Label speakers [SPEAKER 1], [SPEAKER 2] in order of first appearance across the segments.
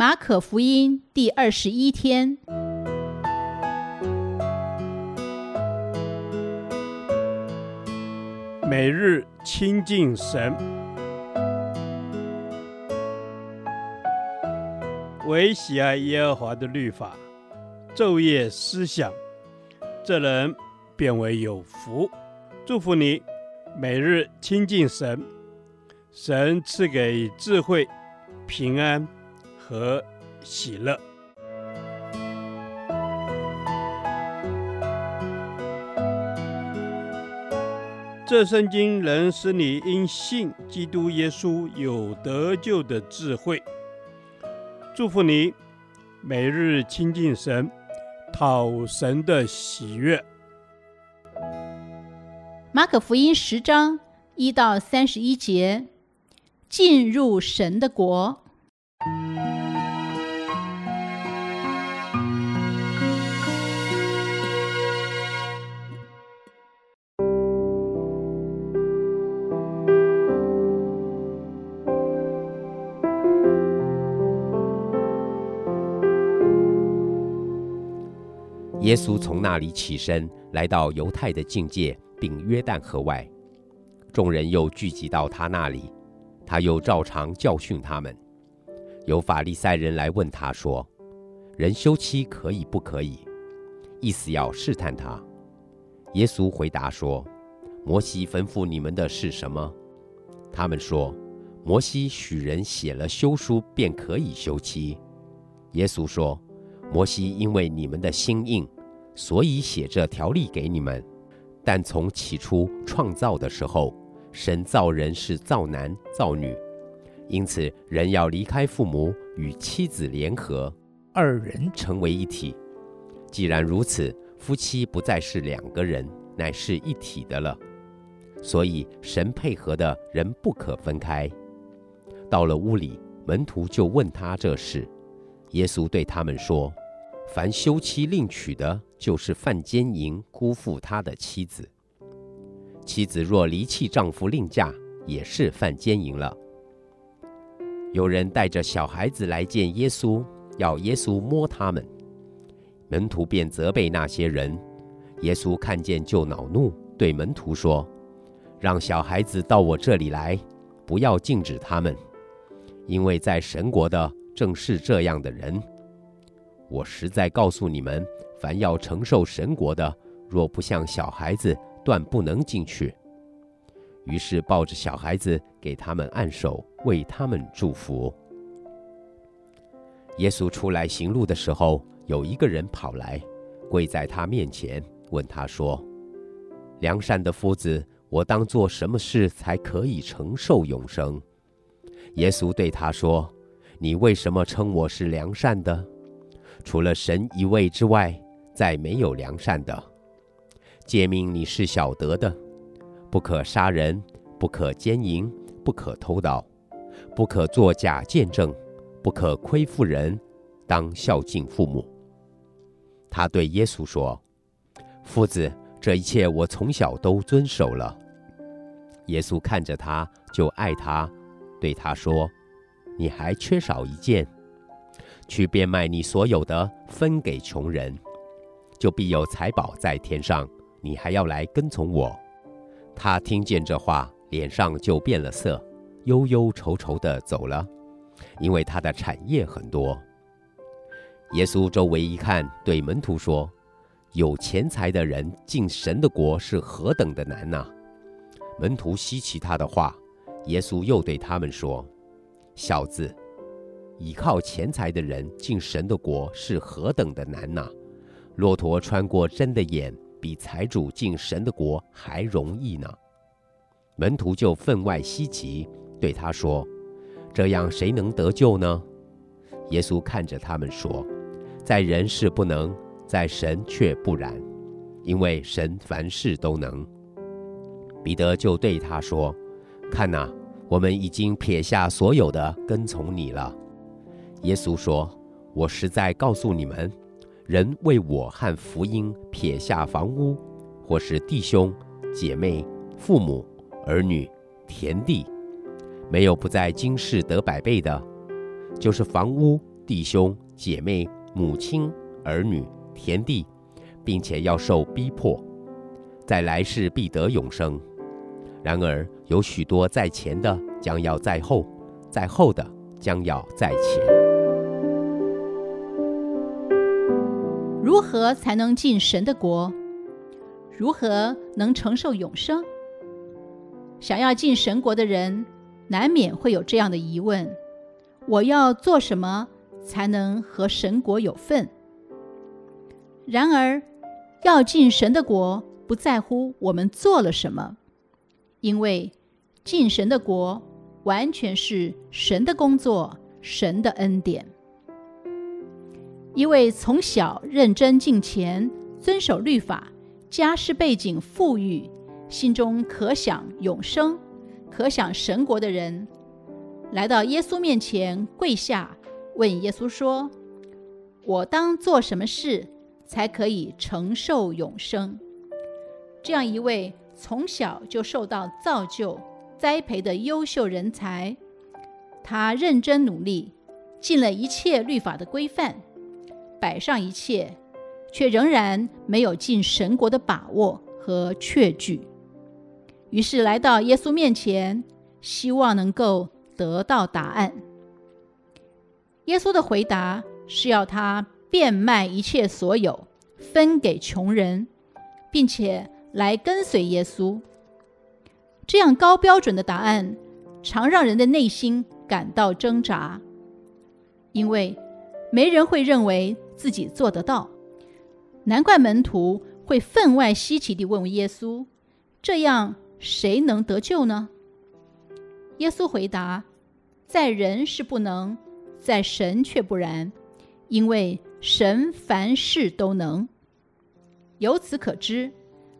[SPEAKER 1] 马可福音第二十一天，
[SPEAKER 2] 每日亲近神，唯喜爱耶和华的律法，昼夜思想，这人便为有福。祝福你，每日亲近神，神赐给智慧、平安。和喜乐。这圣经能使你因信基督耶稣有得救的智慧。祝福你，每日亲近神，讨神的喜悦。
[SPEAKER 1] 马可福音十章一到三十一节，进入神的国。
[SPEAKER 3] 耶稣从那里起身，来到犹太的境界，并约旦河外。众人又聚集到他那里，他又照常教训他们。有法利赛人来问他说：“人休妻可以不可以？”意思要试探他。耶稣回答说：“摩西吩咐你们的是什么？”他们说：“摩西许人写了休书，便可以休妻。”耶稣说。摩西因为你们的心硬，所以写这条例给你们。但从起初创造的时候，神造人是造男造女，因此人要离开父母，与妻子联合，二人成为一体。既然如此，夫妻不再是两个人，乃是一体的了。所以神配合的人不可分开。到了屋里，门徒就问他这事。耶稣对他们说。凡休妻另娶的，就是犯奸淫，辜负他的妻子。妻子若离弃丈夫另嫁，也是犯奸淫了。有人带着小孩子来见耶稣，要耶稣摸他们。门徒便责备那些人。耶稣看见就恼怒，对门徒说：“让小孩子到我这里来，不要禁止他们，因为在神国的正是这样的人。”我实在告诉你们，凡要承受神国的，若不像小孩子，断不能进去。于是抱着小孩子，给他们按手，为他们祝福。耶稣出来行路的时候，有一个人跑来，跪在他面前，问他说：“良善的夫子，我当做什么事才可以承受永生？”耶稣对他说：“你为什么称我是良善的？”除了神一位之外，再没有良善的。诫命你是晓得的：不可杀人，不可奸淫，不可偷盗，不可作假见证，不可亏负人，当孝敬父母。他对耶稣说：“夫子，这一切我从小都遵守了。”耶稣看着他，就爱他，对他说：“你还缺少一件。”去变卖你所有的，分给穷人，就必有财宝在天上。你还要来跟从我。他听见这话，脸上就变了色，忧忧愁愁的走了，因为他的产业很多。耶稣周围一看，对门徒说：“有钱财的人进神的国是何等的难呐！”门徒稀奇他的话，耶稣又对他们说：“小子。”倚靠钱财的人进神的国是何等的难呐！骆驼穿过针的眼，比财主进神的国还容易呢。门徒就分外稀奇，对他说：“这样谁能得救呢？”耶稣看着他们说：“在人是不能，在神却不然，因为神凡事都能。”彼得就对他说：“看哪，我们已经撇下所有的，跟从你了。”耶稣说：“我实在告诉你们，人为我和福音撇下房屋，或是弟兄、姐妹、父母、儿女、田地，没有不在今世得百倍的，就是房屋、弟兄姐妹、母亲、儿女、田地，并且要受逼迫，在来世必得永生。然而有许多在前的将要在后，在后的将要在前。
[SPEAKER 1] 如何才能进神的国？如何能承受永生？想要进神国的人，难免会有这样的疑问：我要做什么才能和神国有份？然而，要进神的国，不在乎我们做了什么，因为进神的国完全是神的工作，神的恩典。一位从小认真敬虔、遵守律法、家世背景富裕、心中可想永生、可想神国的人，来到耶稣面前跪下，问耶稣说：“我当做什么事才可以承受永生？”这样一位从小就受到造就、栽培的优秀人才，他认真努力，尽了一切律法的规范，摆上一切，却仍然没有进神国的把握和确据。于是来到耶稣面前，希望能够得到答案。耶稣的回答是要他变卖一切所有，分给穷人，并且来跟随耶稣。这样高标准的答案，常让人的内心感到挣扎，因为没人会认为自己做得到。难怪门徒会分外稀奇地问耶稣：“这样。”谁能得救呢？耶稣回答：“在人是不能，在神却不然，因为神凡事都能。由此可知，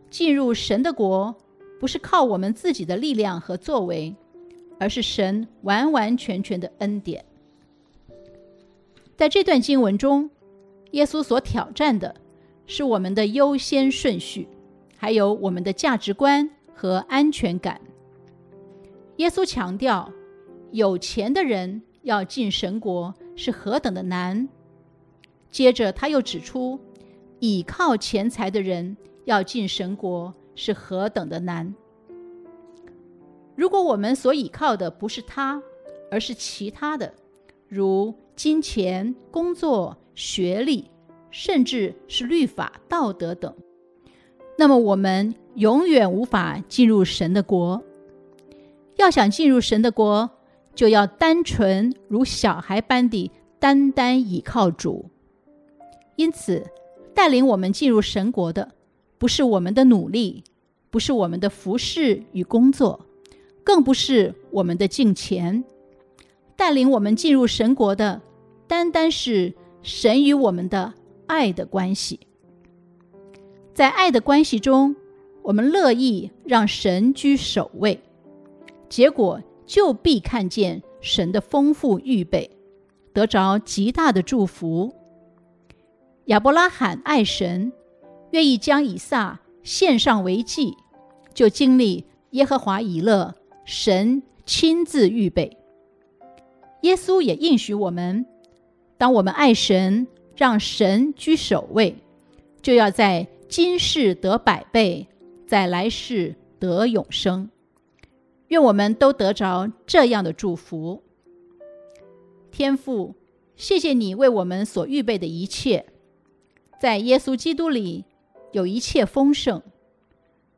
[SPEAKER 1] 进入神的国不是靠我们自己的力量和作为，而是神完完全全的恩典。”在这段经文中，耶稣所挑战的是我们的优先顺序，还有我们的价值观。和安全感。耶稣强调，有钱的人要进神国是何等的难。接着，他又指出，倚靠钱财的人要进神国是何等的难。如果我们所倚靠的不是他，而是其他的，如金钱、工作、学历，甚至是律法、道德等，那么我们。永远无法进入神的国。要想进入神的国，就要单纯如小孩般地单单倚靠主。因此，带领我们进入神国的，不是我们的努力，不是我们的服侍与工作，更不是我们的敬虔。带领我们进入神国的，单单是神与我们的爱的关系。在爱的关系中，我们乐意让神居首位，结果就必看见神的丰富预备，得着极大的祝福。亚伯拉罕爱神，愿意将以撒献上为祭，就经历耶和华以勒，神亲自预备。耶稣也应许我们，当我们爱神，让神居首位，就要在今世得百倍。在来世得永生，愿我们都得着这样的祝福。天父，谢谢你为我们所预备的一切，在耶稣基督里有一切丰盛，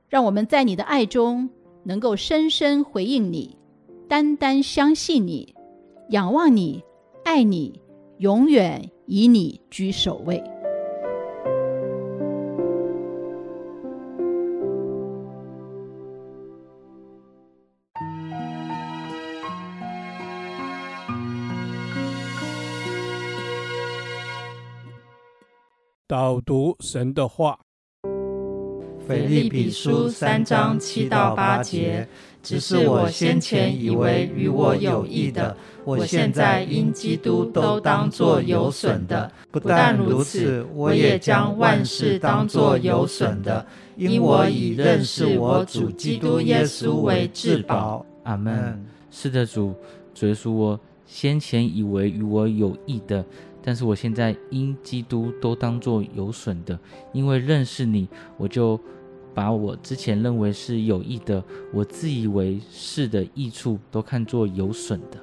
[SPEAKER 1] 让我们在你的爱中能够深深回应你，单单相信你，仰望你，爱你，永远以你居首位。
[SPEAKER 2] 导读神的话，
[SPEAKER 4] 腓立比书三章七到八节，只是我先前以为与我有益的，我现在因基督都当作有损的。不但如此，我也将万事当作有损的，因我以认识我主基督耶稣为至宝。阿门。
[SPEAKER 5] 是的，主，主耶稣，我先前以为与我有益的，但是我现在因基督都当作有损的，因为认识你，我就把我之前认为是有益的，我自以为是的益处，都看作有损的。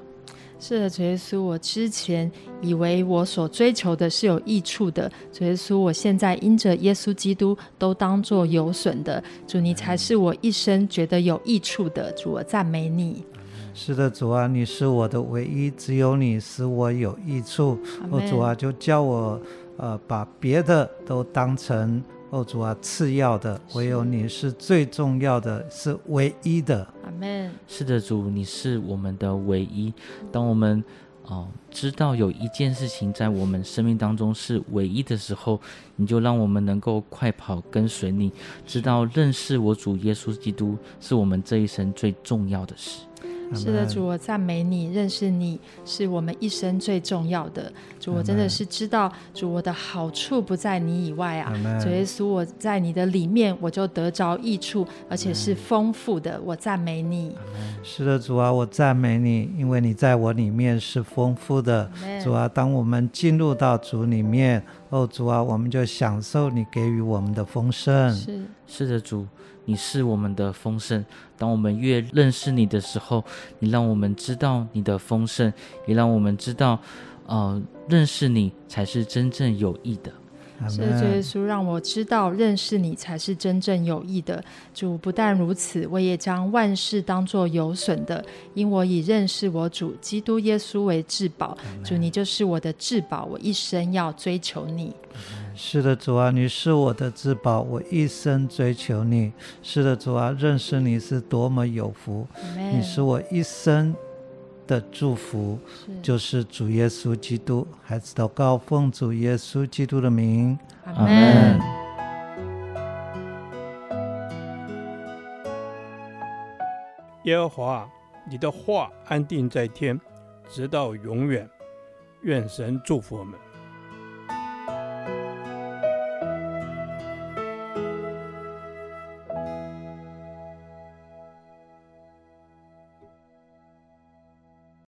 [SPEAKER 4] 是的，主耶稣，我之前以为我所追求的是有益处的，主耶稣，我现在因着耶稣基督都当作有损的，主你才是我一生觉得有益处的，主我赞美你。
[SPEAKER 6] 是的，主啊，你是我的唯一，只有你使我有益处。我，主啊，就叫我呃把别的都当成。哦，主啊，次要的唯有你是最重要的，是唯一的。
[SPEAKER 4] 阿门。
[SPEAKER 5] 是的，主，你是我们的唯一。当我们哦知道有一件事情在我们生命当中是唯一的时候，你就让我们能够快跑跟随你，知道认识我主耶稣基督是我们这一生最重要的事。
[SPEAKER 4] 是的，主，我赞美你，认识你是我们一生最重要的。主，我真的是知道，主，我的好处不在你以外啊。主耶稣，我在你的里面，我就得着益处，而且是丰富的。我赞美你。
[SPEAKER 6] 是的，主啊，我赞美你，因为你在我里面是丰富的。主啊，当我们进入到主里面，哦，主啊，我们就享受你给予我们的丰盛。
[SPEAKER 4] 是，
[SPEAKER 5] 是的，主。你是我们的丰盛。当我们越认识你的时候，你让我们知道你的丰盛，也让我们知道，呃，认识你才是真正有益的。
[SPEAKER 4] 是的，主耶稣，让我知道认识你才是真正有益的。主不但如此，我也将万事当作有损的，因我以认识我主基督耶稣为至宝。主，你就是我的至宝，我一生要追求你。
[SPEAKER 6] 是的，主啊，你是我的至宝，我一生追求你。是的，主啊，认识你是多么有福你是我一生的祝福，是就是主耶稣基督。孩子祷告，奉主耶稣基督的名，
[SPEAKER 4] 阿门。
[SPEAKER 2] 耶和华，你的话安定在天，直到永远。愿神祝福我们。